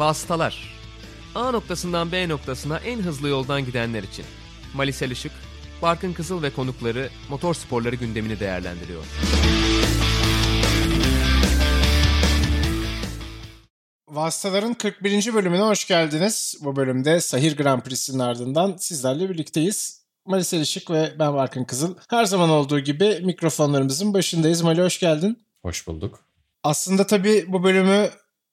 Vasıtalar A noktasından B noktasına en hızlı yoldan gidenler için. Malisel Işık, Barkın Kızıl ve konukları motor sporları gündemini değerlendiriyor. Vasıtaların 41. bölümüne hoş geldiniz. Bu bölümde Sahir Grand Prix'sinin ardından sizlerle birlikteyiz. Malisel Işık ve ben Barkın Kızıl. Her zaman olduğu gibi mikrofonlarımızın başındayız. Mali hoş geldin. Hoş bulduk. Aslında tabii bu bölümü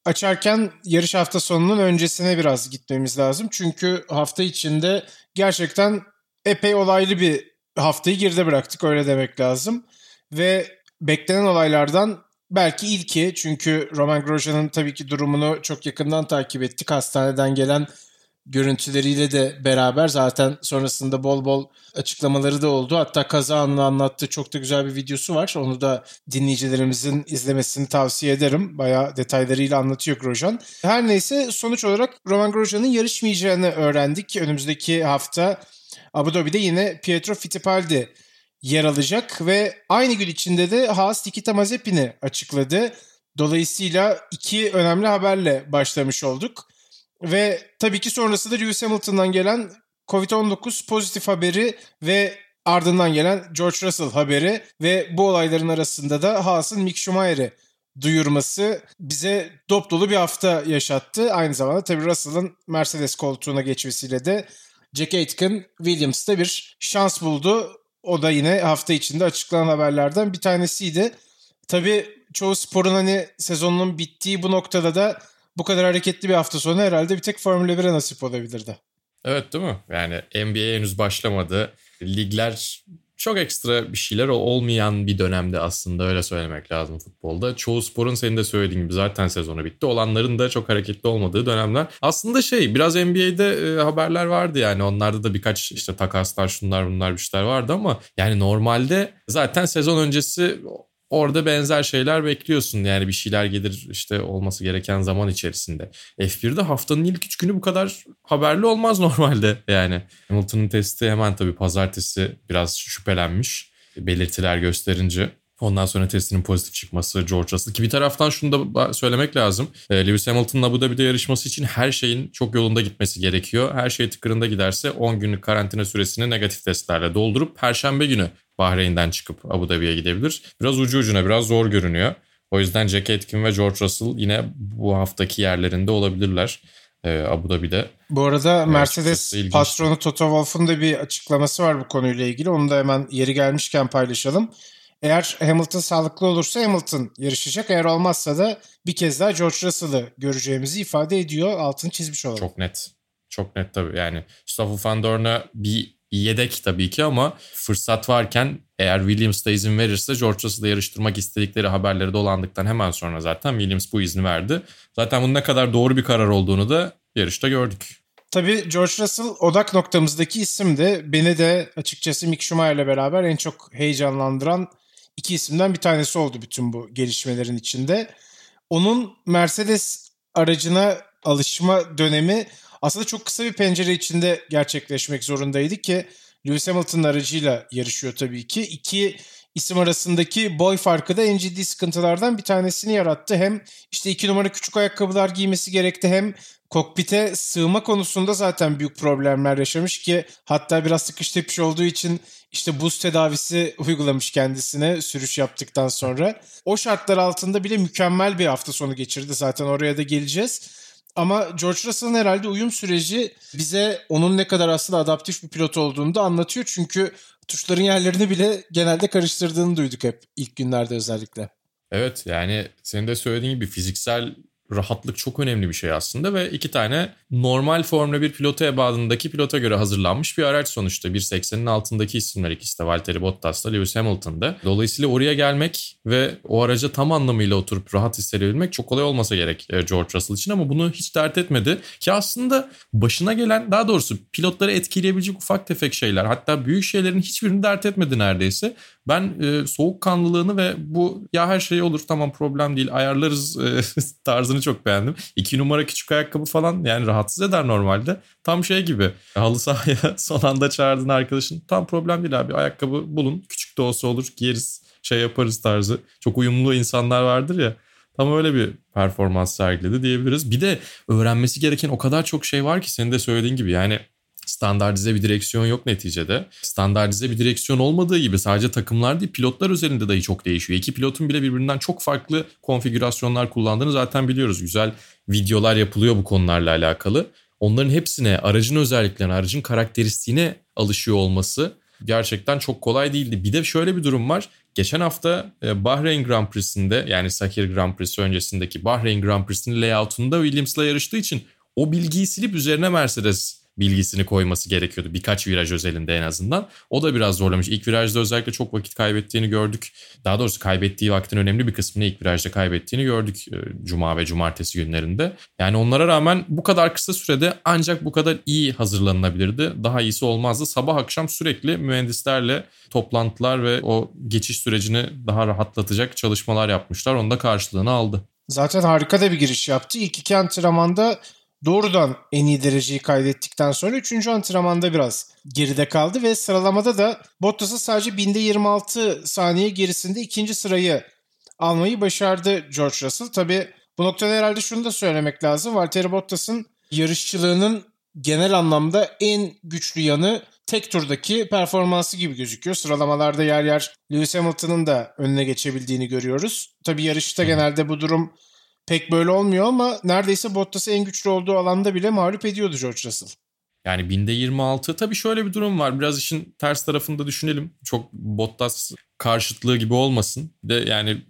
açarken yarış hafta sonunun öncesine biraz gitmemiz lazım. Çünkü hafta içinde gerçekten epey olaylı bir haftayı geride bıraktık öyle demek lazım. Ve beklenen olaylardan belki ilki çünkü Roman Grosjean'ın tabii ki durumunu çok yakından takip ettik. Hastaneden gelen görüntüleriyle de beraber zaten sonrasında bol bol açıklamaları da oldu. Hatta kaza anını anlattığı çok da güzel bir videosu var. Onu da dinleyicilerimizin izlemesini tavsiye ederim. Bayağı detaylarıyla anlatıyor Grosjean. Her neyse sonuç olarak Roman Grosjean'ın yarışmayacağını öğrendik. Önümüzdeki hafta Abu Dhabi'de yine Pietro Fittipaldi yer alacak ve aynı gün içinde de Haas Nikita Mazepin'i açıkladı. Dolayısıyla iki önemli haberle başlamış olduk. Ve tabii ki sonrasında Lewis Hamilton'dan gelen Covid-19 pozitif haberi ve ardından gelen George Russell haberi ve bu olayların arasında da Haas'ın Mick Schumacher'i duyurması bize dop dolu bir hafta yaşattı. Aynı zamanda tabii Russell'ın Mercedes koltuğuna geçmesiyle de Jack Aitken Williams'ta bir şans buldu. O da yine hafta içinde açıklanan haberlerden bir tanesiydi. Tabii çoğu sporun hani sezonunun bittiği bu noktada da bu kadar hareketli bir hafta sonu herhalde bir tek Formula 1'e nasip olabilirdi. Evet değil mi? Yani NBA henüz başlamadı. Ligler çok ekstra bir şeyler olmayan bir dönemde aslında öyle söylemek lazım futbolda. Çoğu sporun senin de söylediğin gibi zaten sezonu bitti. Olanların da çok hareketli olmadığı dönemler. Aslında şey biraz NBA'de e, haberler vardı yani onlarda da birkaç işte takaslar şunlar bunlar bir şeyler vardı ama yani normalde zaten sezon öncesi orada benzer şeyler bekliyorsun. Yani bir şeyler gelir işte olması gereken zaman içerisinde. F1'de haftanın ilk üç günü bu kadar haberli olmaz normalde yani. Hamilton'ın testi hemen tabii pazartesi biraz şüphelenmiş belirtiler gösterince. Ondan sonra testinin pozitif çıkması George Russell. Ki bir taraftan şunu da söylemek lazım. E, Lewis Hamilton'ın Abu Dhabi'de yarışması için her şeyin çok yolunda gitmesi gerekiyor. Her şey tıkırında giderse 10 günlük karantina süresini negatif testlerle doldurup Perşembe günü Bahreyn'den çıkıp Abu Dhabi'ye gidebilir. Biraz ucu ucuna biraz zor görünüyor. O yüzden Jack Aitken ve George Russell yine bu haftaki yerlerinde olabilirler. Ee, Abu Dhabi'de. Bu arada Mercedes patronu Toto Wolff'un da bir açıklaması var bu konuyla ilgili. Onu da hemen yeri gelmişken paylaşalım. Eğer Hamilton sağlıklı olursa Hamilton yarışacak. Eğer olmazsa da bir kez daha George Russell'ı göreceğimizi ifade ediyor. Altını çizmiş olalım. Çok net. Çok net tabii. Yani Stoffel van Dorn'a bir yedek tabii ki ama fırsat varken eğer Williams da izin verirse George Russell'ı yarıştırmak istedikleri haberleri dolandıktan hemen sonra zaten Williams bu izni verdi. Zaten bunun ne kadar doğru bir karar olduğunu da yarışta gördük. Tabii George Russell odak noktamızdaki isimdi. Beni de açıkçası Mick Schumacher'le beraber en çok heyecanlandıran iki isimden bir tanesi oldu bütün bu gelişmelerin içinde. Onun Mercedes aracına alışma dönemi aslında çok kısa bir pencere içinde gerçekleşmek zorundaydı ki Lewis Hamilton aracıyla yarışıyor tabii ki. İki isim arasındaki boy farkı da en ciddi sıkıntılardan bir tanesini yarattı. Hem işte iki numara küçük ayakkabılar giymesi gerekti hem kokpite sığma konusunda zaten büyük problemler yaşamış ki hatta biraz sıkış tepiş olduğu için işte buz tedavisi uygulamış kendisine sürüş yaptıktan sonra. O şartlar altında bile mükemmel bir hafta sonu geçirdi zaten oraya da geleceğiz. Ama George Russell'ın herhalde uyum süreci bize onun ne kadar aslında adaptif bir pilot olduğunu da anlatıyor. Çünkü tuşların yerlerini bile genelde karıştırdığını duyduk hep ilk günlerde özellikle. Evet yani senin de söylediğin gibi fiziksel rahatlık çok önemli bir şey aslında ve iki tane normal Formula 1 pilotu ebadındaki pilota göre hazırlanmış bir araç sonuçta. 1.80'in altındaki isimler ikisi de Valtteri Bottas'la Lewis Hamilton'da. Dolayısıyla oraya gelmek ve o araca tam anlamıyla oturup rahat hissedebilmek çok kolay olmasa gerek e, George Russell için ama bunu hiç dert etmedi. Ki aslında başına gelen daha doğrusu pilotları etkileyebilecek ufak tefek şeyler hatta büyük şeylerin hiçbirini dert etmedi neredeyse. Ben e, soğukkanlılığını ve bu ya her şey olur tamam problem değil ayarlarız e, tarzını çok beğendim. İki numara küçük ayakkabı falan yani rahatsız eder normalde. Tam şey gibi halı sahaya son anda çağırdın arkadaşın tam problem değil abi ayakkabı bulun küçük de olsa olur giyeriz şey yaparız tarzı. Çok uyumlu insanlar vardır ya Tam öyle bir performans sergiledi diyebiliriz. Bir de öğrenmesi gereken o kadar çok şey var ki senin de söylediğin gibi yani standartize bir direksiyon yok neticede. Standartize bir direksiyon olmadığı gibi sadece takımlar değil pilotlar üzerinde dahi çok değişiyor. İki pilotun bile birbirinden çok farklı konfigürasyonlar kullandığını zaten biliyoruz. Güzel videolar yapılıyor bu konularla alakalı. Onların hepsine aracın özelliklerine, aracın karakteristiğine alışıyor olması gerçekten çok kolay değildi. Bir de şöyle bir durum var. Geçen hafta e, Bahreyn Grand Prix'sinde yani Sakir Grand Prix'si öncesindeki Bahreyn Grand Prix'sinin layout'unda Williams'la yarıştığı için o bilgiyi silip üzerine Mercedes bilgisini koyması gerekiyordu. Birkaç viraj özelinde en azından. O da biraz zorlamış. İlk virajda özellikle çok vakit kaybettiğini gördük. Daha doğrusu kaybettiği vaktin önemli bir kısmını ilk virajda kaybettiğini gördük e, cuma ve cumartesi günlerinde. Yani onlara rağmen bu kadar kısa sürede ancak bu kadar iyi hazırlanılabilirdi. Daha iyisi olmazdı. Sabah akşam sürekli mühendislerle toplantılar ve o geçiş sürecini daha rahatlatacak çalışmalar yapmışlar. Onda karşılığını aldı. Zaten harika da bir giriş yaptı. İlk iki antrenmanda doğrudan en iyi dereceyi kaydettikten sonra 3. antrenmanda biraz geride kaldı ve sıralamada da Bottas'ın sadece binde 26 saniye gerisinde ikinci sırayı almayı başardı George Russell. Tabi bu noktada herhalde şunu da söylemek lazım. Valtteri Bottas'ın yarışçılığının genel anlamda en güçlü yanı tek turdaki performansı gibi gözüküyor. Sıralamalarda yer yer Lewis Hamilton'ın da önüne geçebildiğini görüyoruz. Tabi yarışta genelde bu durum pek böyle olmuyor ama neredeyse Bottas'ı en güçlü olduğu alanda bile mağlup ediyordu George Russell. Yani binde 26 tabii şöyle bir durum var. Biraz işin ters tarafını da düşünelim. Çok Bottas karşıtlığı gibi olmasın. de yani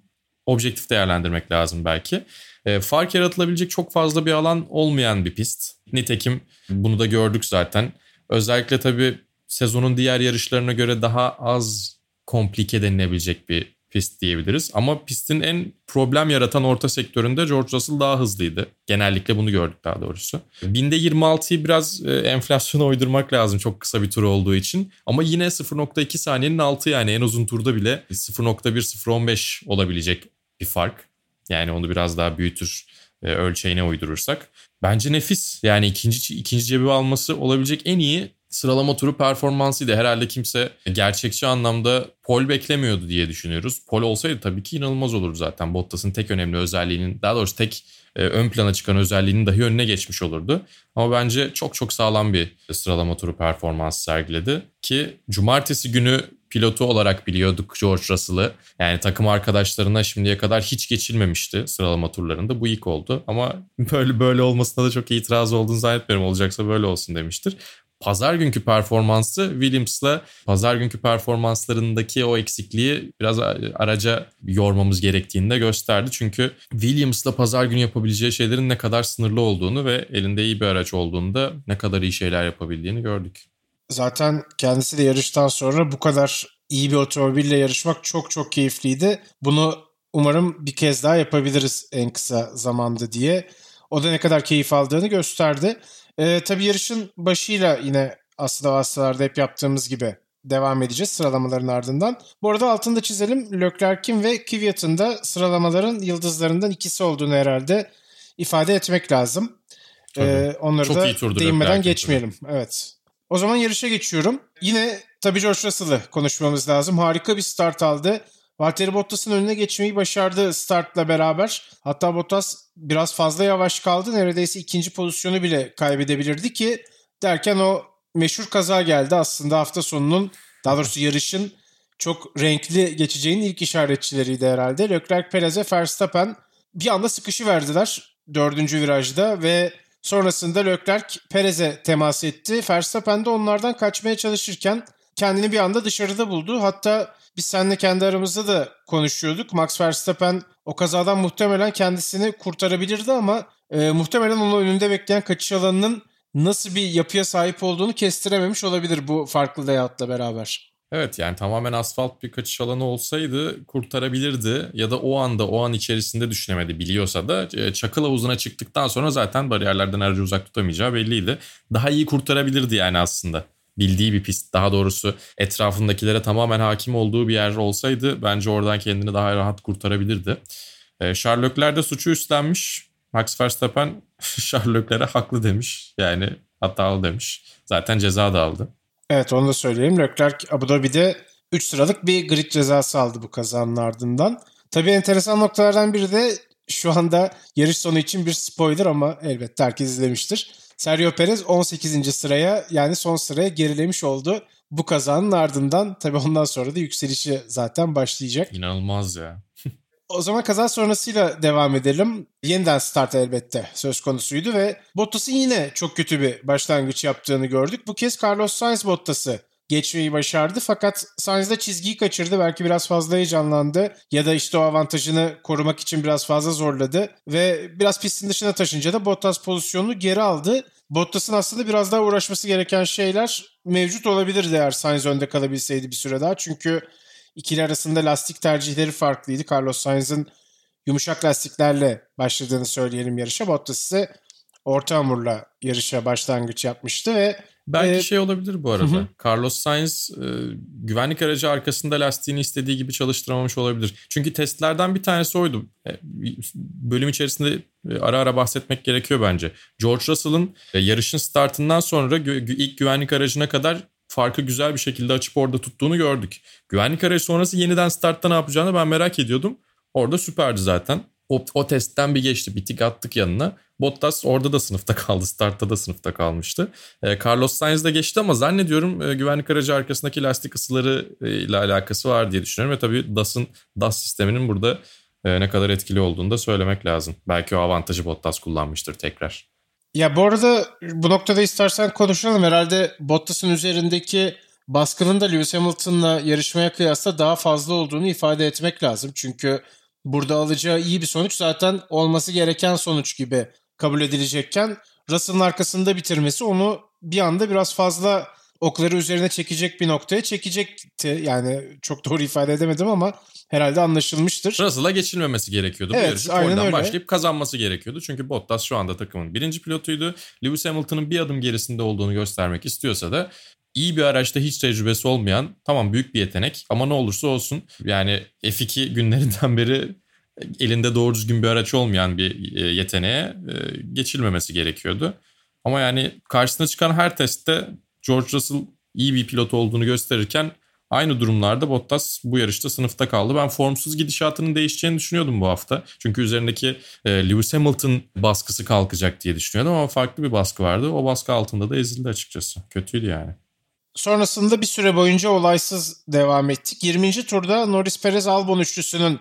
objektif değerlendirmek lazım belki. E, fark yaratılabilecek çok fazla bir alan olmayan bir pist. Nitekim bunu da gördük zaten. Özellikle tabii sezonun diğer yarışlarına göre daha az komplike denilebilecek bir pist diyebiliriz. Ama pistin en problem yaratan orta sektöründe George Russell daha hızlıydı. Genellikle bunu gördük daha doğrusu. Binde 26'yı biraz e, enflasyona uydurmak lazım çok kısa bir tur olduğu için. Ama yine 0.2 saniyenin altı yani en uzun turda bile 0.1-0.15 olabilecek bir fark. Yani onu biraz daha büyütür e, ölçeğine uydurursak. Bence nefis. Yani ikinci ikinci cebi alması olabilecek en iyi sıralama turu performansıydı. Herhalde kimse gerçekçi anlamda pol beklemiyordu diye düşünüyoruz. Pol olsaydı tabii ki inanılmaz olurdu zaten. Bottas'ın tek önemli özelliğinin daha doğrusu tek e, ön plana çıkan özelliğinin dahi önüne geçmiş olurdu. Ama bence çok çok sağlam bir sıralama turu performansı sergiledi. Ki cumartesi günü pilotu olarak biliyorduk George Russell'ı. Yani takım arkadaşlarına şimdiye kadar hiç geçilmemişti sıralama turlarında. Bu ilk oldu ama böyle böyle olmasına da çok itiraz olduğunu zannetmiyorum. Olacaksa böyle olsun demiştir pazar günkü performansı Williams'la pazar günkü performanslarındaki o eksikliği biraz araca yormamız gerektiğini de gösterdi. Çünkü Williams'la pazar günü yapabileceği şeylerin ne kadar sınırlı olduğunu ve elinde iyi bir araç olduğunda ne kadar iyi şeyler yapabildiğini gördük. Zaten kendisi de yarıştan sonra bu kadar iyi bir otomobille yarışmak çok çok keyifliydi. Bunu umarım bir kez daha yapabiliriz en kısa zamanda diye. O da ne kadar keyif aldığını gösterdi. Ee, tabii yarışın başıyla yine aslında vasıtalarda hep yaptığımız gibi devam edeceğiz sıralamaların ardından. Bu arada altında çizelim Leclerc'in ve Kvyat'ın da sıralamaların yıldızlarından ikisi olduğunu herhalde ifade etmek lazım. Ee, onları Çok da değinmeden geçmeyelim. Tabii. Evet. O zaman yarışa geçiyorum. Yine tabii George Russell'ı konuşmamız lazım. Harika bir start aldı. Valtteri Bottas'ın önüne geçmeyi başardı startla beraber. Hatta Bottas biraz fazla yavaş kaldı. Neredeyse ikinci pozisyonu bile kaybedebilirdi ki derken o meşhur kaza geldi. Aslında hafta sonunun daha doğrusu yarışın çok renkli geçeceğinin ilk işaretçileriydi herhalde. Leclerc, Perez'e Verstappen bir anda sıkışı verdiler dördüncü virajda ve sonrasında Leclerc Perez'e temas etti. Verstappen de onlardan kaçmaya çalışırken kendini bir anda dışarıda buldu. Hatta biz seninle kendi aramızda da konuşuyorduk. Max Verstappen o kazadan muhtemelen kendisini kurtarabilirdi ama e, muhtemelen onun önünde bekleyen kaçış alanının nasıl bir yapıya sahip olduğunu kestirememiş olabilir bu farklı layout'la beraber. Evet yani tamamen asfalt bir kaçış alanı olsaydı kurtarabilirdi ya da o anda o an içerisinde düşünemedi biliyorsa da e, çakıl havuzuna çıktıktan sonra zaten bariyerlerden aracı uzak tutamayacağı belliydi. Daha iyi kurtarabilirdi yani aslında bildiği bir pist daha doğrusu etrafındakilere tamamen hakim olduğu bir yer olsaydı bence oradan kendini daha rahat kurtarabilirdi. E, Charles de suçu üstlenmiş. Max Verstappen Charles haklı demiş. Yani hatalı demiş. Zaten ceza da aldı. Evet onu da söyleyeyim. Leclerc Abu Dhabi'de 3 sıralık bir grid cezası aldı bu kazanın ardından. Tabii enteresan noktalardan biri de şu anda yarış sonu için bir spoiler ama elbette herkes izlemiştir. Sergio Perez 18. sıraya yani son sıraya gerilemiş oldu. Bu kazanın ardından tabii ondan sonra da yükselişi zaten başlayacak. İnanılmaz ya. O zaman kaza sonrasıyla devam edelim. Yeniden start elbette söz konusuydu ve Bottas'ın yine çok kötü bir başlangıç yaptığını gördük. Bu kez Carlos Sainz Bottas'ı geçmeyi başardı fakat Sainz de çizgiyi kaçırdı. Belki biraz fazla heyecanlandı ya da işte o avantajını korumak için biraz fazla zorladı ve biraz pistin dışına taşınca da Bottas pozisyonunu geri aldı. Bottas'ın aslında biraz daha uğraşması gereken şeyler mevcut olabilirdi eğer Sainz önde kalabilseydi bir süre daha. Çünkü ikili arasında lastik tercihleri farklıydı. Carlos Sainz'ın yumuşak lastiklerle başladığını söyleyelim yarışa. Bottas ise orta hamurla yarışa başlangıç yapmıştı ve Belki ee, şey olabilir bu arada. Hı. Carlos Sainz e, güvenlik aracı arkasında lastiğini istediği gibi çalıştıramamış olabilir. Çünkü testlerden bir tanesi oydu. E, bölüm içerisinde e, ara ara bahsetmek gerekiyor bence. George Russell'ın e, yarışın startından sonra gü- ilk güvenlik aracına kadar farkı güzel bir şekilde açıp orada tuttuğunu gördük. Güvenlik aracı sonrası yeniden startta ne yapacağını ben merak ediyordum. Orada süperdi zaten. O, o testten bir geçti. Bir tik attık yanına. Bottas orada da sınıfta kaldı. Startta da sınıfta kalmıştı. E, Carlos Sainz de geçti ama zannediyorum e, güvenlik aracı arkasındaki lastik ısıları e, ile alakası var diye düşünüyorum. Ve tabii DAS'ın DAS sisteminin burada e, ne kadar etkili olduğunu da söylemek lazım. Belki o avantajı Bottas kullanmıştır tekrar. Ya bu arada bu noktada istersen konuşalım. Herhalde Bottas'ın üzerindeki baskının da Lewis Hamilton'la yarışmaya kıyasla daha fazla olduğunu ifade etmek lazım. Çünkü burada alacağı iyi bir sonuç zaten olması gereken sonuç gibi kabul edilecekken Russell'ın arkasında bitirmesi onu bir anda biraz fazla okları üzerine çekecek bir noktaya çekecekti. Yani çok doğru ifade edemedim ama herhalde anlaşılmıştır. Russell'a geçilmemesi gerekiyordu. Evet, Bu yarışı aynen öyle. başlayıp kazanması gerekiyordu. Çünkü Bottas şu anda takımın birinci pilotuydu. Lewis Hamilton'ın bir adım gerisinde olduğunu göstermek istiyorsa da iyi bir araçta hiç tecrübesi olmayan tamam büyük bir yetenek ama ne olursa olsun yani F2 günlerinden beri elinde doğru düzgün bir araç olmayan bir e, yeteneğe e, geçilmemesi gerekiyordu. Ama yani karşısına çıkan her testte George Russell iyi bir pilot olduğunu gösterirken aynı durumlarda Bottas bu yarışta sınıfta kaldı. Ben formsuz gidişatının değişeceğini düşünüyordum bu hafta. Çünkü üzerindeki e, Lewis Hamilton baskısı kalkacak diye düşünüyordum ama farklı bir baskı vardı. O baskı altında da ezildi açıkçası. Kötüydü yani. Sonrasında bir süre boyunca olaysız devam ettik. 20. turda Norris Perez Albon üçlüsünün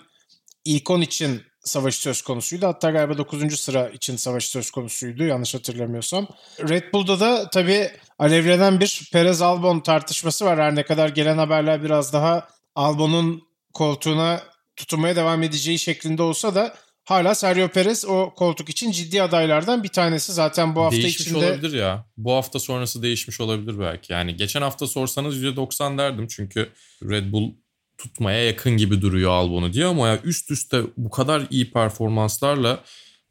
ilk 10 için savaş söz konusuydu. Hatta galiba 9. sıra için savaş söz konusuydu yanlış hatırlamıyorsam. Red Bull'da da tabii alevlenen bir Perez Albon tartışması var. Her ne kadar gelen haberler biraz daha Albon'un koltuğuna tutunmaya devam edeceği şeklinde olsa da hala Sergio Perez o koltuk için ciddi adaylardan bir tanesi. Zaten bu hafta değişmiş içinde... olabilir ya. Bu hafta sonrası değişmiş olabilir belki. Yani geçen hafta sorsanız %90 derdim çünkü Red Bull tutmaya yakın gibi duruyor Albon'u diye ama ya üst üste bu kadar iyi performanslarla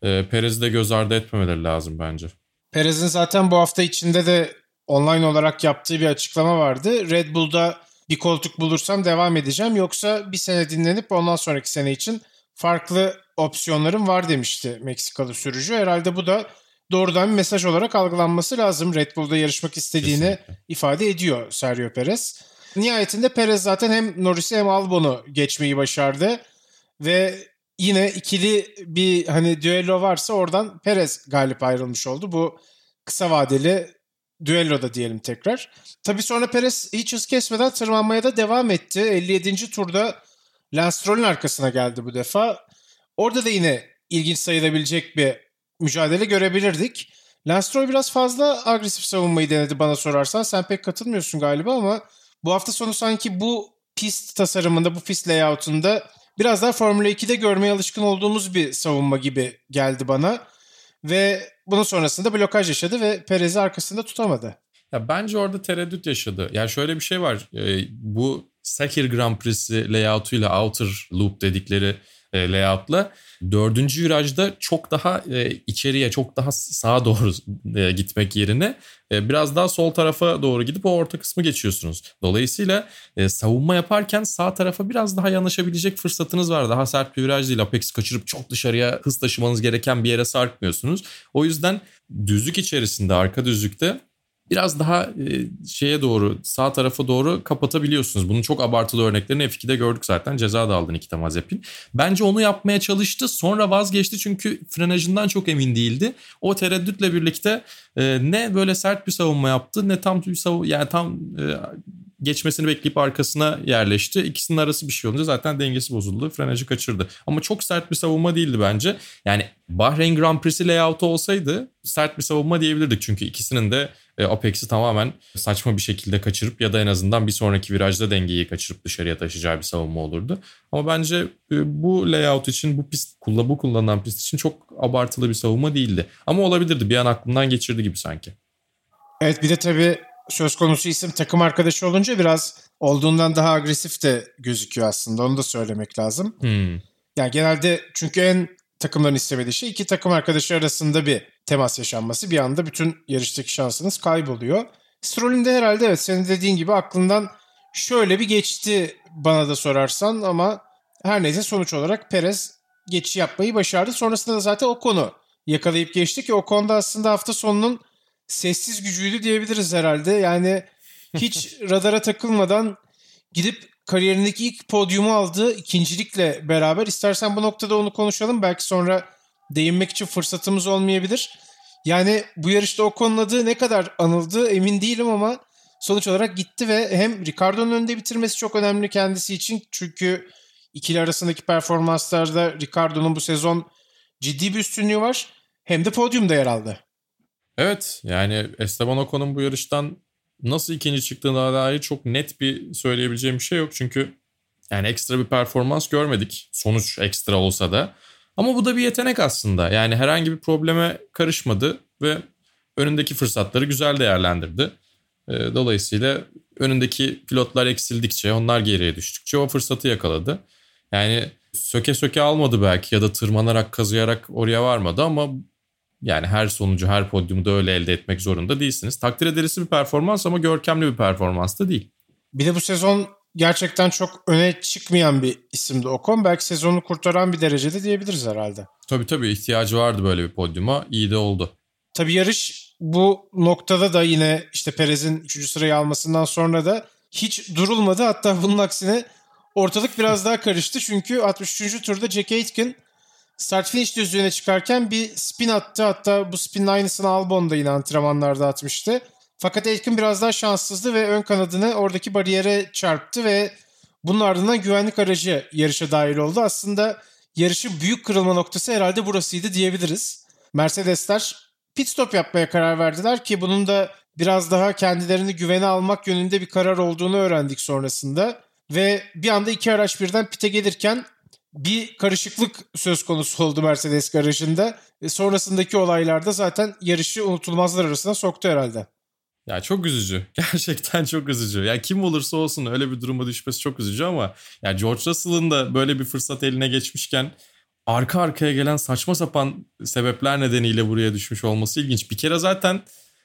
e, Perez'i de göz ardı etmemeleri lazım bence. Perez'in zaten bu hafta içinde de online olarak yaptığı bir açıklama vardı. Red Bull'da bir koltuk bulursam devam edeceğim yoksa bir sene dinlenip ondan sonraki sene için farklı opsiyonlarım var demişti Meksikalı sürücü. Herhalde bu da doğrudan bir mesaj olarak algılanması lazım. Red Bull'da yarışmak istediğini Kesinlikle. ifade ediyor Sergio Perez. Nihayetinde Perez zaten hem Norris'i hem Albon'u geçmeyi başardı. Ve yine ikili bir hani düello varsa oradan Perez galip ayrılmış oldu. Bu kısa vadeli düello da diyelim tekrar. Tabii sonra Perez hiç hız kesmeden tırmanmaya da devam etti. 57. turda Lance Stroll'ün arkasına geldi bu defa. Orada da yine ilginç sayılabilecek bir mücadele görebilirdik. Lance Stroll biraz fazla agresif savunmayı denedi bana sorarsan. Sen pek katılmıyorsun galiba ama bu hafta sonu sanki bu pist tasarımında, bu pist layoutunda biraz daha Formula 2'de görmeye alışkın olduğumuz bir savunma gibi geldi bana. Ve bunun sonrasında blokaj yaşadı ve Perez'i arkasında tutamadı. Ya bence orada tereddüt yaşadı. Yani şöyle bir şey var. E, bu Sakir Grand Prix'si layoutuyla outer loop dedikleri e, layoutla dördüncü virajda çok daha e, içeriye çok daha sağa doğru e, gitmek yerine e, biraz daha sol tarafa doğru gidip o orta kısmı geçiyorsunuz. Dolayısıyla e, savunma yaparken sağ tarafa biraz daha yanaşabilecek fırsatınız var. Daha sert bir viraj değil. Apex'i kaçırıp çok dışarıya hız taşımanız gereken bir yere sarkmıyorsunuz. O yüzden düzlük içerisinde arka düzlükte biraz daha e, şeye doğru sağ tarafa doğru kapatabiliyorsunuz. Bunun çok abartılı örneklerini F2'de gördük zaten. Ceza da aldı Nikita Mazepin. Bence onu yapmaya çalıştı. Sonra vazgeçti çünkü frenajından çok emin değildi. O tereddütle birlikte e, ne böyle sert bir savunma yaptı ne tam bir savunma yani tam e, geçmesini bekleyip arkasına yerleşti. İkisinin arası bir şey olunca zaten dengesi bozuldu. Frenajı kaçırdı. Ama çok sert bir savunma değildi bence. Yani Bahreyn Grand Prix'si layout'u olsaydı sert bir savunma diyebilirdik. Çünkü ikisinin de Apex'i tamamen saçma bir şekilde kaçırıp ya da en azından bir sonraki virajda dengeyi kaçırıp dışarıya taşıyacağı bir savunma olurdu. Ama bence e, bu layout için bu pist bu kullanılan pist için çok abartılı bir savunma değildi. Ama olabilirdi. Bir an aklından geçirdi gibi sanki. Evet bir de tabii söz konusu isim takım arkadaşı olunca biraz olduğundan daha agresif de gözüküyor aslında. Onu da söylemek lazım. Hmm. Yani genelde çünkü en takımların istemediği şey iki takım arkadaşı arasında bir temas yaşanması. Bir anda bütün yarıştaki şansınız kayboluyor. Stroll'ün de herhalde evet senin dediğin gibi aklından şöyle bir geçti bana da sorarsan ama her neyse sonuç olarak Perez geçiş yapmayı başardı. Sonrasında da zaten o konu yakalayıp geçti ki o konuda aslında hafta sonunun sessiz gücüydü diyebiliriz herhalde. Yani hiç radara takılmadan gidip kariyerindeki ilk podyumu aldı ikincilikle beraber. İstersen bu noktada onu konuşalım. Belki sonra değinmek için fırsatımız olmayabilir. Yani bu yarışta o konunun adı ne kadar anıldı emin değilim ama sonuç olarak gitti ve hem Ricardo'nun önünde bitirmesi çok önemli kendisi için. Çünkü ikili arasındaki performanslarda Ricardo'nun bu sezon ciddi bir üstünlüğü var. Hem de podyumda yer aldı. Evet yani Esteban Ocon'un bu yarıştan nasıl ikinci çıktığına dair çok net bir söyleyebileceğim bir şey yok. Çünkü yani ekstra bir performans görmedik. Sonuç ekstra olsa da. Ama bu da bir yetenek aslında. Yani herhangi bir probleme karışmadı ve önündeki fırsatları güzel değerlendirdi. Ee, dolayısıyla önündeki pilotlar eksildikçe, onlar geriye düştükçe o fırsatı yakaladı. Yani söke söke almadı belki ya da tırmanarak kazıyarak oraya varmadı ama yani her sonucu, her podyumu da öyle elde etmek zorunda değilsiniz. Takdir ederisi bir performans ama görkemli bir performans da değil. Bir de bu sezon gerçekten çok öne çıkmayan bir isimdi Ocon. Belki sezonu kurtaran bir derecede diyebiliriz herhalde. Tabii tabii ihtiyacı vardı böyle bir podyuma. İyi de oldu. Tabii yarış bu noktada da yine işte Perez'in 3. sırayı almasından sonra da hiç durulmadı. Hatta bunun aksine ortalık biraz daha karıştı. Çünkü 63. turda Jack Aitken start finish düzlüğüne çıkarken bir spin attı. Hatta bu spinin aynısını Albon da yine antrenmanlarda atmıştı. Fakat Aitken biraz daha şanssızdı ve ön kanadını oradaki bariyere çarptı ve bunun ardından güvenlik aracı yarışa dahil oldu. Aslında yarışın büyük kırılma noktası herhalde burasıydı diyebiliriz. Mercedesler pit stop yapmaya karar verdiler ki bunun da biraz daha kendilerini güvene almak yönünde bir karar olduğunu öğrendik sonrasında. Ve bir anda iki araç birden pite gelirken bir karışıklık söz konusu oldu Mercedes garajında. E sonrasındaki olaylarda zaten yarışı unutulmazlar arasına soktu herhalde. Ya çok üzücü. Gerçekten çok üzücü. Ya kim olursa olsun öyle bir duruma düşmesi çok üzücü ama ya George Russell'ın da böyle bir fırsat eline geçmişken arka arkaya gelen saçma sapan sebepler nedeniyle buraya düşmüş olması ilginç. Bir kere zaten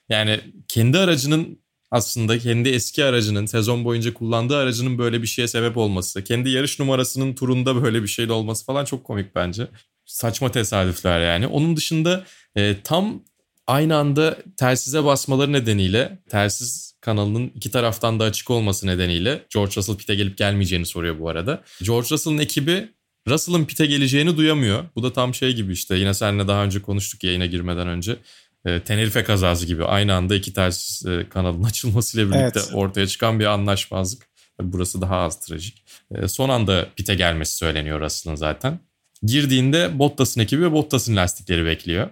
yani kendi aracının aslında kendi eski aracının sezon boyunca kullandığı aracının böyle bir şeye sebep olması, kendi yarış numarasının turunda böyle bir şeyle olması falan çok komik bence. Saçma tesadüfler yani. Onun dışında e, tam aynı anda telsize basmaları nedeniyle telsiz kanalının iki taraftan da açık olması nedeniyle George Russell pite gelip gelmeyeceğini soruyor bu arada. George Russell'ın ekibi Russell'ın pite geleceğini duyamıyor. Bu da tam şey gibi işte yine seninle daha önce konuştuk yayına girmeden önce. E, Tenerife kazası gibi aynı anda iki telsiz e, kanalın açılmasıyla birlikte evet. ortaya çıkan bir anlaşmazlık. Burası daha az trajik. E, son anda pite gelmesi söyleniyor Russell'ın zaten. Girdiğinde Bottas'ın ekibi ve Bottas'ın lastikleri bekliyor.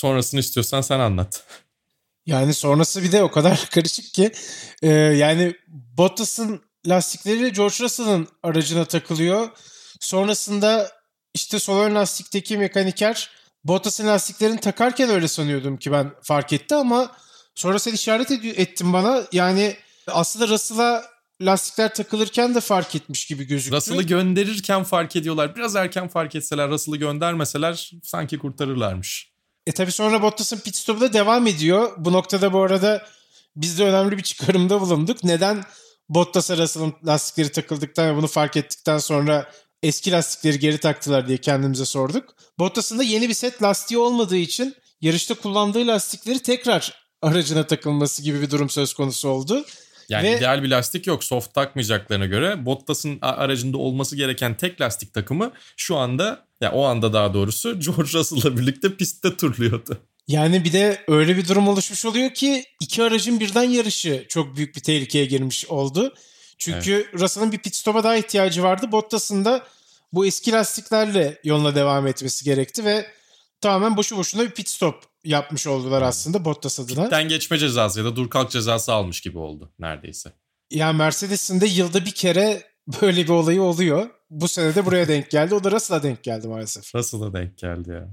Sonrasını istiyorsan sen anlat. Yani sonrası bir de o kadar karışık ki e, yani Bottas'ın lastikleri George Russell'ın aracına takılıyor. Sonrasında işte sol ön lastikteki mekaniker Bottas'ın lastiklerini takarken öyle sanıyordum ki ben fark etti ama sonra sen işaret ed- ettin bana. Yani aslında Russell'a lastikler takılırken de fark etmiş gibi gözüktü. Russell'ı gönderirken fark ediyorlar. Biraz erken fark etseler Russell'ı göndermeseler sanki kurtarırlarmış. E tabi sonra Bottas'ın pit stopu da devam ediyor. Bu noktada bu arada biz de önemli bir çıkarımda bulunduk. Neden Bottas'a Russell'ın lastikleri takıldıktan ve bunu fark ettikten sonra eski lastikleri geri taktılar diye kendimize sorduk. Bottas'ın da yeni bir set lastiği olmadığı için yarışta kullandığı lastikleri tekrar aracına takılması gibi bir durum söz konusu oldu. Yani Ve... ideal bir lastik yok. Soft takmayacaklarına göre Bottas'ın aracında olması gereken tek lastik takımı şu anda ya yani o anda daha doğrusu George Russell'la birlikte pistte turluyordu. Yani bir de öyle bir durum oluşmuş oluyor ki iki aracın birden yarışı çok büyük bir tehlikeye girmiş oldu. Çünkü evet. Russell'ın bir pit stop'a daha ihtiyacı vardı. Bottas'ın da bu eski lastiklerle yoluna devam etmesi gerekti ve tamamen boşu boşuna bir pit stop yapmış oldular aslında Bottas adına. Pitten geçme cezası ya da dur kalk cezası almış gibi oldu neredeyse. Yani Mercedes'in de yılda bir kere böyle bir olayı oluyor. Bu sene de buraya denk geldi. O da Russell'a denk geldi maalesef. Russell'a denk geldi ya.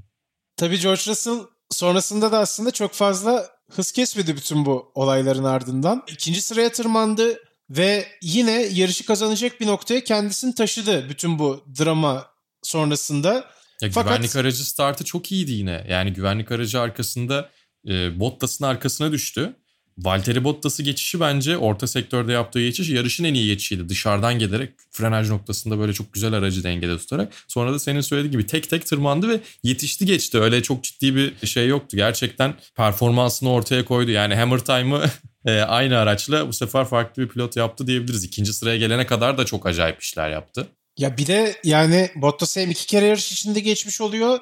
Tabii George Russell sonrasında da aslında çok fazla hız kesmedi bütün bu olayların ardından. İkinci sıraya tırmandı ve yine yarışı kazanacak bir noktaya kendisini taşıdı bütün bu drama sonrasında. Ya Fakat... Güvenlik aracı startı çok iyiydi yine. Yani güvenlik aracı arkasında e, Bottas'ın arkasına düştü. Valtteri Bottas'ı geçişi bence orta sektörde yaptığı geçiş yarışın en iyi geçişiydi. Dışarıdan gelerek frenaj noktasında böyle çok güzel aracı dengede tutarak. Sonra da senin söylediğin gibi tek tek tırmandı ve yetişti geçti. Öyle çok ciddi bir şey yoktu. Gerçekten performansını ortaya koydu. Yani Hammer Time'ı e, aynı araçla bu sefer farklı bir pilot yaptı diyebiliriz. İkinci sıraya gelene kadar da çok acayip işler yaptı. Ya bir de yani Bottas hem iki kere yarış içinde geçmiş oluyor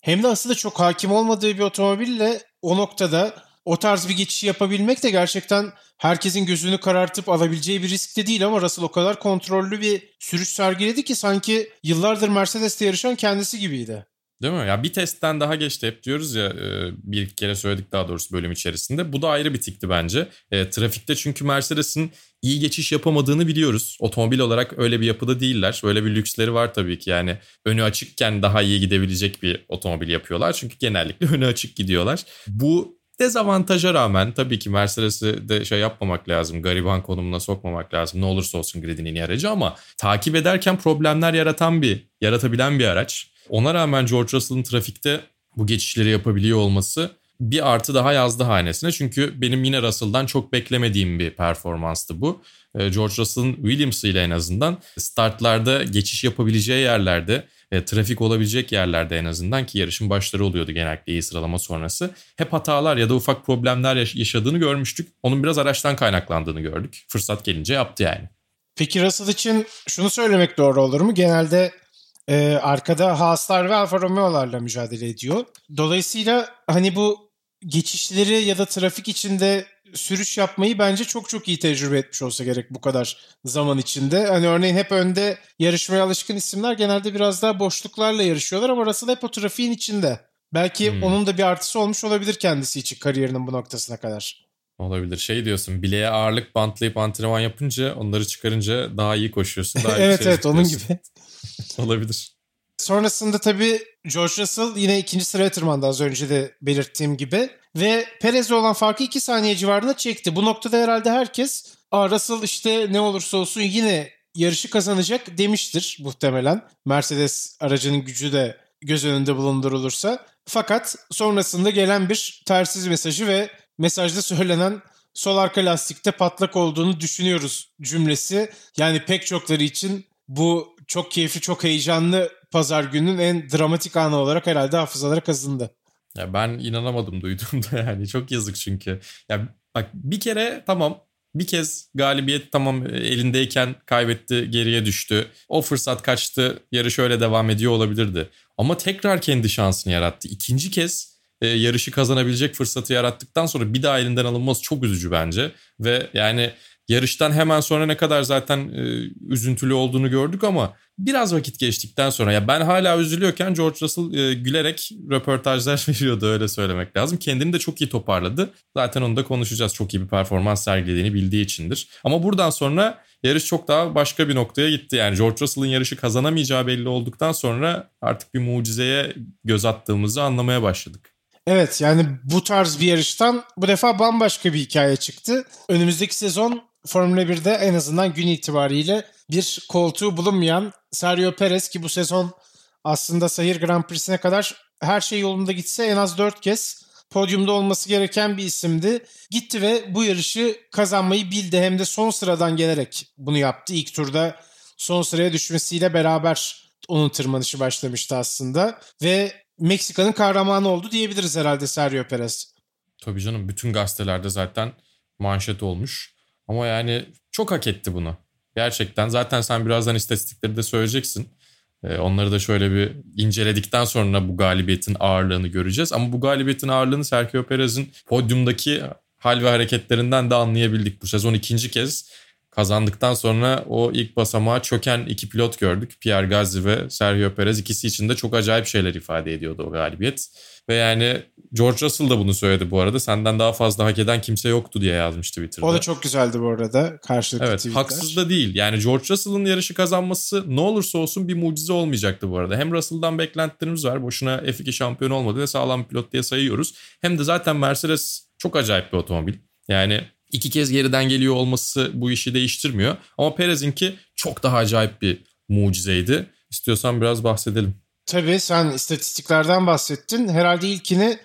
hem de aslında çok hakim olmadığı bir otomobille o noktada o tarz bir geçişi yapabilmek de gerçekten herkesin gözünü karartıp alabileceği bir risk de değil ama Russell o kadar kontrollü bir sürüş sergiledi ki sanki yıllardır Mercedes'te yarışan kendisi gibiydi. Değil mi? Ya bir testten daha geçti hep diyoruz ya e, bir iki kere söyledik daha doğrusu bölüm içerisinde. Bu da ayrı bir tikti bence. E, trafikte çünkü Mercedes'in iyi geçiş yapamadığını biliyoruz. Otomobil olarak öyle bir yapıda değiller. Böyle bir lüksleri var tabii ki. Yani önü açıkken daha iyi gidebilecek bir otomobil yapıyorlar. Çünkü genellikle önü açık gidiyorlar. Bu dezavantaja rağmen tabii ki Mercedes'i de şey yapmamak lazım. Gariban konumuna sokmamak lazım. Ne olursa olsun gridin en ama takip ederken problemler yaratan bir, yaratabilen bir araç. Ona rağmen George Russell'ın trafikte bu geçişleri yapabiliyor olması bir artı daha yazdı hanesine. Çünkü benim yine Russell'dan çok beklemediğim bir performanstı bu. Ee, George Russell'ın Williams ile en azından startlarda geçiş yapabileceği yerlerde, e, trafik olabilecek yerlerde en azından ki yarışın başları oluyordu genellikle iyi sıralama sonrası. Hep hatalar ya da ufak problemler yaşadığını görmüştük. Onun biraz araçtan kaynaklandığını gördük. Fırsat gelince yaptı yani. Peki Russell için şunu söylemek doğru olur mu? Genelde e, arkada Haaslar ve Alfa Romeo'larla mücadele ediyor. Dolayısıyla hani bu geçişleri ya da trafik içinde sürüş yapmayı bence çok çok iyi tecrübe etmiş olsa gerek bu kadar zaman içinde. Hani örneğin hep önde yarışmaya alışkın isimler genelde biraz daha boşluklarla yarışıyorlar ama Russell hep o trafiğin içinde. Belki hmm. onun da bir artısı olmuş olabilir kendisi için kariyerinin bu noktasına kadar. Olabilir. Şey diyorsun bileğe ağırlık bantlayıp antrenman yapınca onları çıkarınca daha iyi koşuyorsun. Daha evet şey evet onun gibi. Olabilir. Sonrasında tabii George Russell yine ikinci sıraya tırmandı az önce de belirttiğim gibi. Ve Perez'le olan farkı 2 saniye civarında çekti. Bu noktada herhalde herkes Aa, Russell işte ne olursa olsun yine yarışı kazanacak demiştir muhtemelen. Mercedes aracının gücü de göz önünde bulundurulursa. Fakat sonrasında gelen bir tersiz mesajı ve mesajda söylenen sol arka lastikte patlak olduğunu düşünüyoruz cümlesi. Yani pek çokları için bu çok keyifli, çok heyecanlı pazar gününün en dramatik anı olarak herhalde hafızalara kazındı. Ya ben inanamadım duyduğumda yani çok yazık çünkü. Ya bak bir kere tamam bir kez galibiyet tamam elindeyken kaybetti, geriye düştü. O fırsat kaçtı, yarış öyle devam ediyor olabilirdi. Ama tekrar kendi şansını yarattı. İkinci kez e, yarışı kazanabilecek fırsatı yarattıktan sonra bir daha elinden alınması çok üzücü bence. Ve yani Yarıştan hemen sonra ne kadar zaten e, üzüntülü olduğunu gördük ama biraz vakit geçtikten sonra ya ben hala üzülüyorken George Russell e, gülerek röportajlar veriyordu öyle söylemek lazım. Kendini de çok iyi toparladı. Zaten onu da konuşacağız. Çok iyi bir performans sergilediğini bildiği içindir. Ama buradan sonra yarış çok daha başka bir noktaya gitti. Yani George Russell'ın yarışı kazanamayacağı belli olduktan sonra artık bir mucizeye göz attığımızı anlamaya başladık. Evet yani bu tarz bir yarıştan bu defa bambaşka bir hikaye çıktı. Önümüzdeki sezon Formula 1'de en azından gün itibariyle bir koltuğu bulunmayan Sergio Perez ki bu sezon aslında Sahir Grand Prix'sine kadar her şey yolunda gitse en az 4 kez podyumda olması gereken bir isimdi. Gitti ve bu yarışı kazanmayı bildi hem de son sıradan gelerek bunu yaptı. İlk turda son sıraya düşmesiyle beraber onun tırmanışı başlamıştı aslında ve Meksika'nın kahramanı oldu diyebiliriz herhalde Sergio Perez. Tabii canım bütün gazetelerde zaten manşet olmuş. Ama yani çok hak etti bunu. Gerçekten zaten sen birazdan istatistikleri de söyleyeceksin. Ee, onları da şöyle bir inceledikten sonra bu galibiyetin ağırlığını göreceğiz. Ama bu galibiyetin ağırlığını Sergio Perez'in podyumdaki hal ve hareketlerinden de anlayabildik. Bu sezon ikinci kez kazandıktan sonra o ilk basamağa çöken iki pilot gördük. Pierre Gasly ve Sergio Perez ikisi için de çok acayip şeyler ifade ediyordu o galibiyet. Ve yani George Russell da bunu söyledi bu arada. Senden daha fazla hak eden kimse yoktu diye yazmıştı Twitter'da. O da çok güzeldi bu arada karşılıklı Evet tweetler. haksız da değil. Yani George Russell'ın yarışı kazanması ne olursa olsun bir mucize olmayacaktı bu arada. Hem Russell'dan beklentilerimiz var. Boşuna F2 şampiyon olmadı ve sağlam pilot diye sayıyoruz. Hem de zaten Mercedes çok acayip bir otomobil. Yani iki kez geriden geliyor olması bu işi değiştirmiyor. Ama Perez'inki çok daha acayip bir mucizeydi. İstiyorsan biraz bahsedelim. Tabii sen istatistiklerden bahsettin. Herhalde ilkini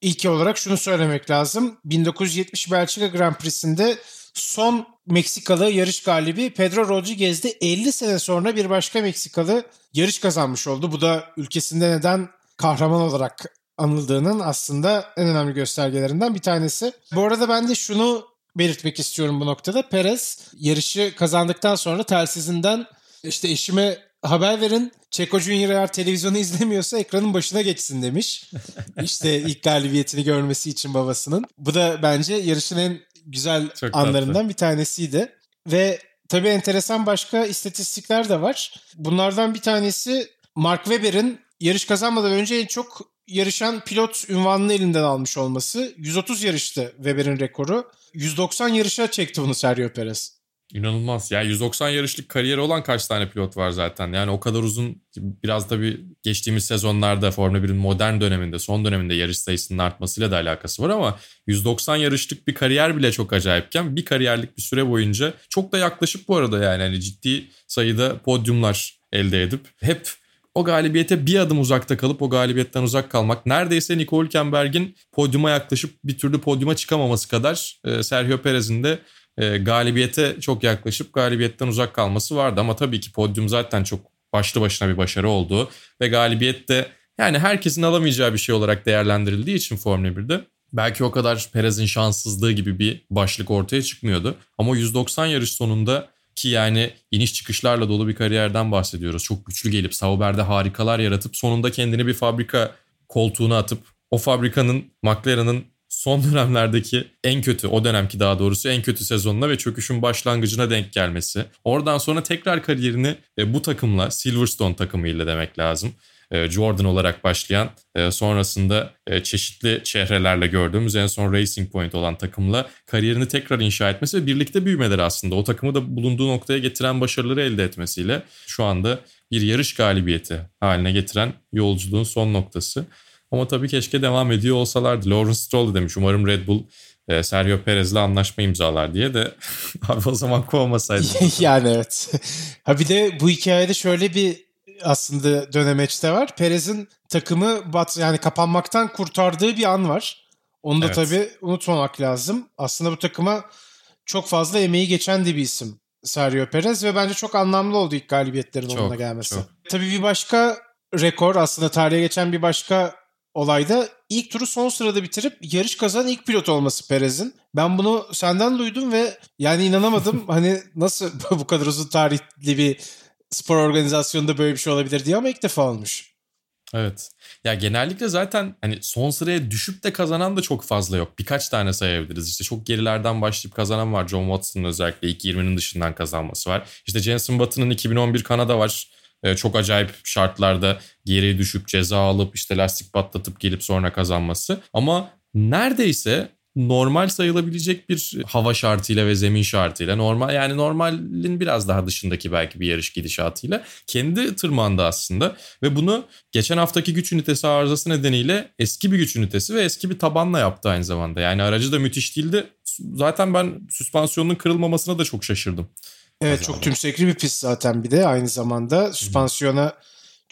ilki olarak şunu söylemek lazım. 1970 Belçika Grand Prix'sinde son Meksikalı yarış galibi Pedro Rodriguez'de 50 sene sonra bir başka Meksikalı yarış kazanmış oldu. Bu da ülkesinde neden kahraman olarak anıldığının aslında en önemli göstergelerinden bir tanesi. Bu arada ben de şunu belirtmek istiyorum bu noktada. Perez yarışı kazandıktan sonra telsizinden işte eşime haber verin. Çeko Junior eğer televizyonu izlemiyorsa ekranın başına geçsin demiş. İşte ilk galibiyetini görmesi için babasının. Bu da bence yarışın en güzel Çok tatlı. anlarından bir tanesiydi. Ve tabii enteresan başka istatistikler de var. Bunlardan bir tanesi Mark Webber'in yarış kazanmadan önce en çok yarışan pilot ünvanını elinden almış olması. 130 yarıştı Webber'in rekoru. 190 yarışa çekti bunu Sergio Perez. İnanılmaz. Ya 190 yarışlık kariyeri olan kaç tane pilot var zaten. Yani o kadar uzun biraz da bir geçtiğimiz sezonlarda Formula 1'in modern döneminde, son döneminde yarış sayısının artmasıyla da alakası var ama 190 yarışlık bir kariyer bile çok acayipken bir kariyerlik bir süre boyunca çok da yaklaşıp bu arada yani hani ciddi sayıda podyumlar elde edip hep o galibiyete bir adım uzakta kalıp o galibiyetten uzak kalmak. Neredeyse Nico Hülkenberg'in podyuma yaklaşıp bir türlü podyuma çıkamaması kadar e, Sergio Perez'in de e, galibiyete çok yaklaşıp galibiyetten uzak kalması vardı. Ama tabii ki podyum zaten çok başlı başına bir başarı oldu. Ve galibiyet de yani herkesin alamayacağı bir şey olarak değerlendirildiği için Formula 1'de belki o kadar Perez'in şanssızlığı gibi bir başlık ortaya çıkmıyordu. Ama 190 yarış sonunda ki yani iniş çıkışlarla dolu bir kariyerden bahsediyoruz. Çok güçlü gelip Sauber'de harikalar yaratıp sonunda kendini bir fabrika koltuğuna atıp o fabrikanın McLaren'ın son dönemlerdeki en kötü o dönemki daha doğrusu en kötü sezonuna ve çöküşün başlangıcına denk gelmesi. Oradan sonra tekrar kariyerini e, bu takımla Silverstone takımıyla demek lazım. E, Jordan olarak başlayan e, sonrasında e, çeşitli çehrelerle gördüğümüz en son Racing Point olan takımla kariyerini tekrar inşa etmesi ve birlikte büyümeleri aslında o takımı da bulunduğu noktaya getiren başarıları elde etmesiyle şu anda bir yarış galibiyeti haline getiren yolculuğun son noktası. Ama tabii keşke devam ediyor olsalardı. Lawrence Stroll de demiş umarım Red Bull Sergio Perez'le anlaşma imzalar diye de abi o zaman kovmasaydı. yani evet. Ha bir de bu hikayede şöyle bir aslında dönemeçte var. Perez'in takımı bat yani kapanmaktan kurtardığı bir an var. Onu da Evet. tabii unutmamak lazım. Aslında bu takıma çok fazla emeği geçen de bir isim Sergio Perez ve bence çok anlamlı oldu ilk galibiyetlerin Çok, onunla gelmesi. çok. Tabii bir başka rekor aslında tarihe geçen bir başka olayda ilk turu son sırada bitirip yarış kazanan ilk pilot olması Perez'in. Ben bunu senden duydum ve yani inanamadım. hani nasıl bu kadar uzun tarihli bir spor organizasyonunda böyle bir şey olabilir diye ama ilk defa olmuş. Evet. Ya genellikle zaten hani son sıraya düşüp de kazanan da çok fazla yok. Birkaç tane sayabiliriz. İşte çok gerilerden başlayıp kazanan var. John Watson'ın özellikle ilk 20'nin dışından kazanması var. İşte Jenson Button'ın 2011 Kanada var. Ee, çok acayip şartlarda geri düşüp ceza alıp işte lastik patlatıp gelip sonra kazanması. Ama neredeyse normal sayılabilecek bir hava şartıyla ve zemin şartıyla normal yani normalin biraz daha dışındaki belki bir yarış gidişatıyla kendi tırmandı aslında ve bunu geçen haftaki güç ünitesi arızası nedeniyle eski bir güç ünitesi ve eski bir tabanla yaptı aynı zamanda. Yani aracı da müthiş değildi. Zaten ben süspansiyonun kırılmamasına da çok şaşırdım. Evet Kazandı. çok tümsekli bir pist zaten bir de aynı zamanda süspansiyona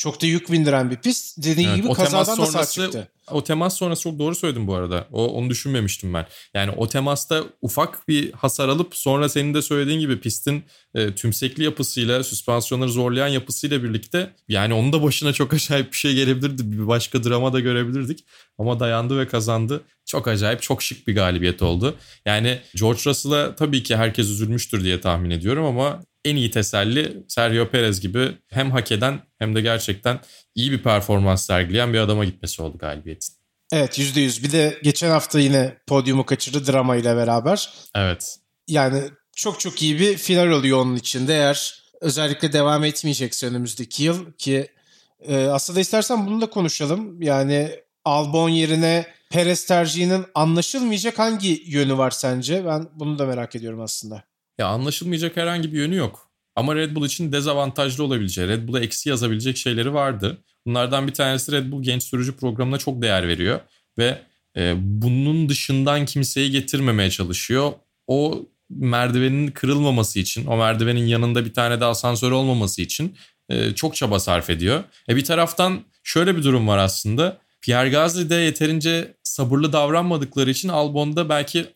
çok da yük bindiren bir pist. Dediği Evet, gibi o temas kazadan da sağ sonrası çıktı. O temas sonrası çok doğru söyledim bu arada. O, onu düşünmemiştim ben. Yani o temasta ufak bir hasar alıp sonra senin de söylediğin gibi pistin e, tümsekli yapısıyla, süspansiyonları zorlayan yapısıyla birlikte yani onun da başına çok acayip bir şey gelebilirdi. Bir başka drama da görebilirdik. Ama dayandı ve kazandı. Çok acayip, çok şık bir galibiyet oldu. Yani George Russell'a tabii ki herkes üzülmüştür diye tahmin ediyorum ama en iyi teselli Sergio Perez gibi hem hak eden hem de gerçekten iyi bir performans sergileyen bir adama gitmesi oldu galibiyetin. Evet %100. Bir de geçen hafta yine podyumu kaçırdı drama ile beraber. Evet. Yani çok çok iyi bir final oluyor onun içinde eğer özellikle devam etmeyecekse önümüzdeki yıl ki e, aslında istersen bunu da konuşalım. Yani Albon yerine Perez tercihinin anlaşılmayacak hangi yönü var sence? Ben bunu da merak ediyorum aslında. Ya anlaşılmayacak herhangi bir yönü yok. Ama Red Bull için dezavantajlı olabileceği, Red Bull'a eksi yazabilecek şeyleri vardı. Bunlardan bir tanesi Red Bull genç sürücü programına çok değer veriyor. Ve e, bunun dışından kimseyi getirmemeye çalışıyor. O merdivenin kırılmaması için, o merdivenin yanında bir tane de asansör olmaması için e, çok çaba sarf ediyor. E bir taraftan şöyle bir durum var aslında. Pierre Gasly'de yeterince sabırlı davranmadıkları için Albon'da belki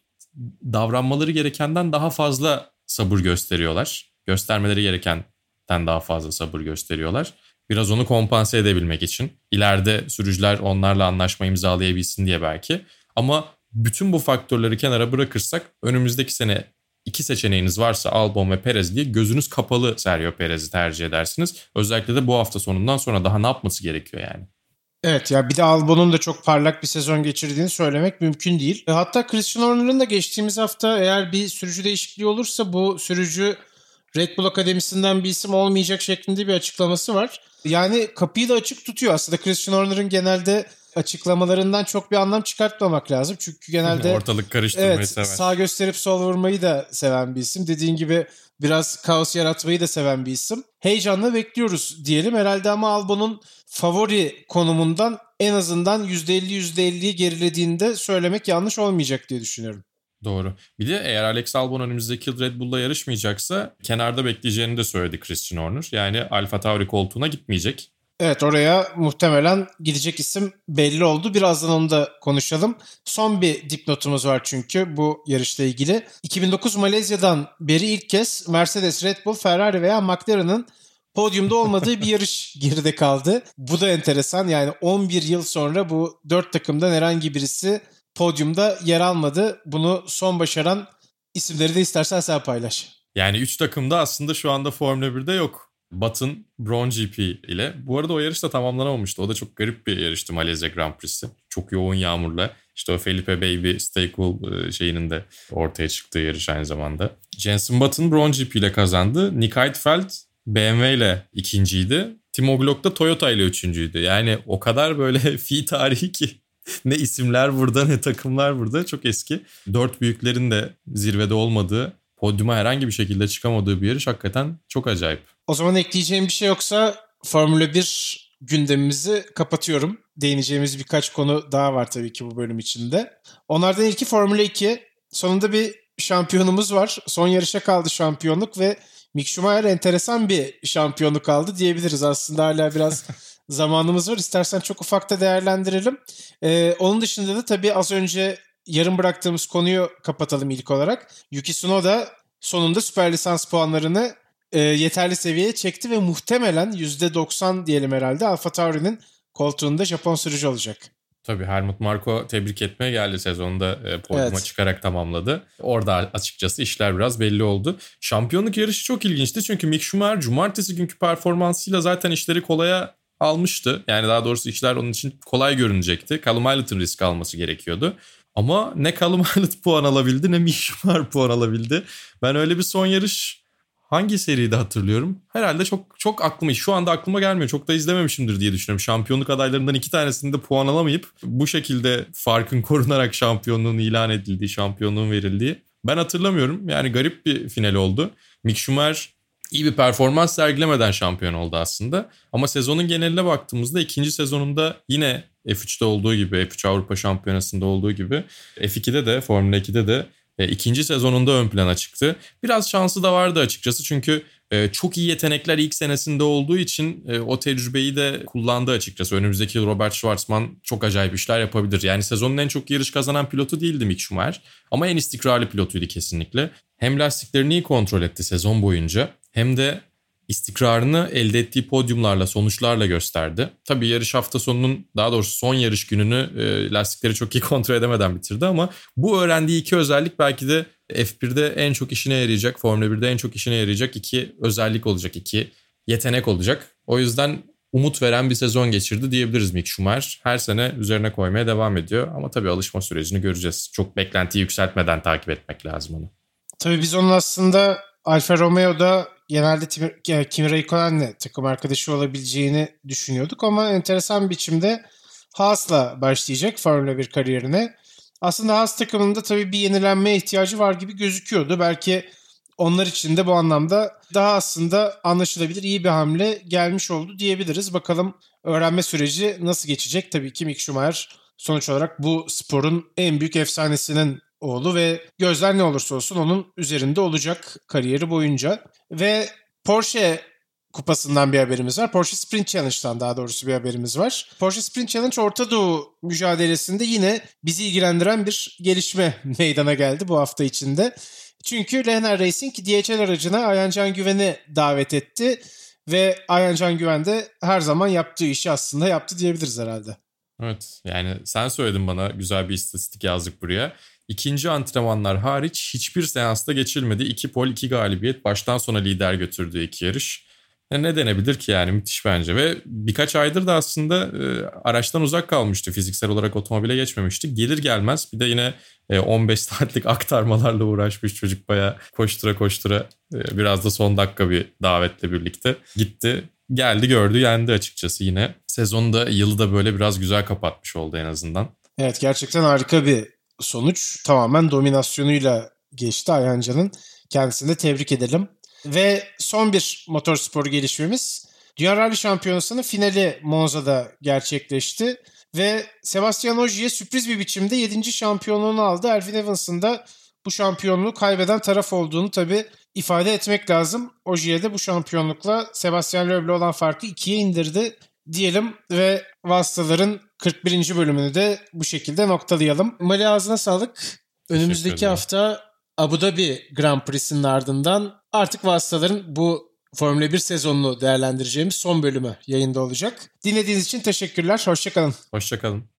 davranmaları gerekenden daha fazla sabır gösteriyorlar. Göstermeleri gerekenden daha fazla sabır gösteriyorlar. Biraz onu kompanse edebilmek için. İleride sürücüler onlarla anlaşma imzalayabilsin diye belki. Ama bütün bu faktörleri kenara bırakırsak önümüzdeki sene iki seçeneğiniz varsa Albon ve Perez diye gözünüz kapalı Sergio Perez'i tercih edersiniz. Özellikle de bu hafta sonundan sonra daha ne yapması gerekiyor yani? Evet ya bir de Albon'un da çok parlak bir sezon geçirdiğini söylemek mümkün değil. E, hatta Christian Horner'ın da geçtiğimiz hafta eğer bir sürücü değişikliği olursa bu sürücü Red Bull Akademisi'nden bir isim olmayacak şeklinde bir açıklaması var. Yani kapıyı da açık tutuyor. Aslında Christian Horner'ın genelde açıklamalarından çok bir anlam çıkartmamak lazım. Çünkü genelde ortalık karıştırmayı evet, sever. Sağ gösterip sol vurmayı da seven bir isim. Dediğin gibi biraz kaos yaratmayı da seven bir isim. Heyecanla bekliyoruz diyelim. Herhalde ama Albon'un favori konumundan en azından %50-%50'yi gerilediğinde söylemek yanlış olmayacak diye düşünüyorum. Doğru. Bir de eğer Alex Albon önümüzdeki yıl Red Bull'la yarışmayacaksa kenarda bekleyeceğini de söyledi Christian Horner. Yani Alfa Tauri koltuğuna gitmeyecek. Evet oraya muhtemelen gidecek isim belli oldu. Birazdan onu da konuşalım. Son bir dipnotumuz var çünkü bu yarışla ilgili. 2009 Malezya'dan beri ilk kez Mercedes, Red Bull, Ferrari veya McLaren'ın podyumda olmadığı bir yarış geride kaldı. Bu da enteresan. Yani 11 yıl sonra bu 4 takımdan herhangi birisi podyumda yer almadı. Bunu son başaran isimleri de istersen sen paylaş. Yani 3 takım da aslında şu anda Formula 1'de yok. Button Brown GP ile. Bu arada o yarış da tamamlanamamıştı. O da çok garip bir yarıştı Malezya Grand Prix'si. Çok yoğun yağmurla. İşte o Felipe Baby Stay Cool e, şeyinin de ortaya çıktığı yarış aynı zamanda. Jensen Button Brown GP ile kazandı. Nick Heidfeld BMW ile ikinciydi. Timo Glock da Toyota ile üçüncüydü. Yani o kadar böyle fi tarihi ki ne isimler burada ne takımlar burada çok eski. Dört büyüklerin de zirvede olmadığı, podyuma herhangi bir şekilde çıkamadığı bir yarış hakikaten çok acayip. O zaman ekleyeceğim bir şey yoksa Formula 1 gündemimizi kapatıyorum. Değineceğimiz birkaç konu daha var tabii ki bu bölüm içinde. Onlardan ilki Formula 2. Sonunda bir şampiyonumuz var. Son yarışa kaldı şampiyonluk ve Mick Schumacher enteresan bir şampiyonluk aldı diyebiliriz. Aslında hala biraz zamanımız var. İstersen çok ufakta değerlendirelim. Ee, onun dışında da tabii az önce yarım bıraktığımız konuyu kapatalım ilk olarak. Yuki Tsunoda sonunda süper lisans puanlarını e, yeterli seviyeye çekti ve muhtemelen %90 diyelim herhalde Alfa Tauri'nin koltuğunda Japon sürücü olacak. Tabii Helmut Marko tebrik etmeye geldi sezonda e, podyuma evet. çıkarak tamamladı. Orada açıkçası işler biraz belli oldu. Şampiyonluk yarışı çok ilginçti çünkü Mick Schumacher cumartesi günkü performansıyla zaten işleri kolaya almıştı. Yani daha doğrusu işler onun için kolay görünecekti. Callum Aylot'un risk alması gerekiyordu. Ama ne Callum Aylot puan alabildi ne Mick Schumacher puan alabildi. Ben öyle bir son yarış hangi seride hatırlıyorum? Herhalde çok çok aklıma şu anda aklıma gelmiyor. Çok da izlememişimdir diye düşünüyorum. Şampiyonluk adaylarından iki tanesinde puan alamayıp bu şekilde farkın korunarak şampiyonluğun ilan edildiği, şampiyonluğun verildiği. Ben hatırlamıyorum. Yani garip bir final oldu. Mick Schumacher iyi bir performans sergilemeden şampiyon oldu aslında. Ama sezonun geneline baktığımızda ikinci sezonunda yine F3'te olduğu gibi, F3 Avrupa Şampiyonası'nda olduğu gibi F2'de de, Formula 2'de de e, ikinci sezonunda ön plana çıktı. Biraz şansı da vardı açıkçası çünkü e, çok iyi yetenekler ilk senesinde olduğu için e, o tecrübeyi de kullandı açıkçası. Önümüzdeki Robert Schwarzman çok acayip işler yapabilir. Yani sezonun en çok yarış kazanan pilotu değildi Mick Schumacher ama en istikrarlı pilotuydu kesinlikle. Hem lastiklerini iyi kontrol etti sezon boyunca hem de istikrarını elde ettiği podyumlarla, sonuçlarla gösterdi. Tabii yarış hafta sonunun daha doğrusu son yarış gününü e, lastikleri çok iyi kontrol edemeden bitirdi ama bu öğrendiği iki özellik belki de F1'de en çok işine yarayacak, Formula 1'de en çok işine yarayacak iki özellik olacak, iki yetenek olacak. O yüzden umut veren bir sezon geçirdi diyebiliriz Mick Schumacher. Her sene üzerine koymaya devam ediyor ama tabii alışma sürecini göreceğiz. Çok beklentiyi yükseltmeden takip etmek lazım onu. Tabii biz onun aslında Alfa Romeo'da genelde Kimi Raikkonen'le takım arkadaşı olabileceğini düşünüyorduk ama enteresan biçimde Haas'la başlayacak Formula 1 kariyerine. Aslında Haas takımında tabii bir yenilenmeye ihtiyacı var gibi gözüküyordu. Belki onlar için de bu anlamda daha aslında anlaşılabilir iyi bir hamle gelmiş oldu diyebiliriz. Bakalım öğrenme süreci nasıl geçecek? Tabii ki Mick Schumacher sonuç olarak bu sporun en büyük efsanesinin oğlu ve gözler ne olursa olsun onun üzerinde olacak kariyeri boyunca. Ve Porsche kupasından bir haberimiz var. Porsche Sprint Challenge'dan daha doğrusu bir haberimiz var. Porsche Sprint Challenge Orta Doğu mücadelesinde yine bizi ilgilendiren bir gelişme meydana geldi bu hafta içinde. Çünkü Lehner Racing DHL aracına Ayancan Güven'i davet etti ve Ayancan Güven de her zaman yaptığı işi aslında yaptı diyebiliriz herhalde. Evet yani sen söyledin bana güzel bir istatistik yazdık buraya. İkinci antrenmanlar hariç hiçbir seansta geçilmedi. İki pol, iki galibiyet. Baştan sona lider götürdüğü iki yarış. E ne denebilir ki yani müthiş bence. Ve birkaç aydır da aslında e, araçtan uzak kalmıştı. Fiziksel olarak otomobile geçmemişti. Gelir gelmez bir de yine e, 15 saatlik aktarmalarla uğraşmış çocuk baya koştura koştura. E, biraz da son dakika bir davetle birlikte gitti. Geldi gördü yendi açıkçası yine. Sezonu da yılı da böyle biraz güzel kapatmış oldu en azından. Evet gerçekten harika bir sonuç tamamen dominasyonuyla geçti Ayhanca'nın. Kendisini de tebrik edelim. Ve son bir motorspor gelişmemiz. Dünya Rally Şampiyonası'nın finali Monza'da gerçekleşti. Ve Sebastian Ogier sürpriz bir biçimde 7. şampiyonluğunu aldı. Elfin Evans'ın da bu şampiyonluğu kaybeden taraf olduğunu tabii ifade etmek lazım. Ogier de bu şampiyonlukla Sebastian Loeb'le olan farkı ikiye indirdi diyelim ve Vastaların 41. bölümünü de bu şekilde noktalayalım. Mali ağzına sağlık. Önümüzdeki hafta Abu Dhabi Grand Prix'sinin ardından artık Vastaların bu Formula 1 sezonunu değerlendireceğimiz son bölümü yayında olacak. Dinlediğiniz için teşekkürler. Hoşçakalın. Hoşçakalın.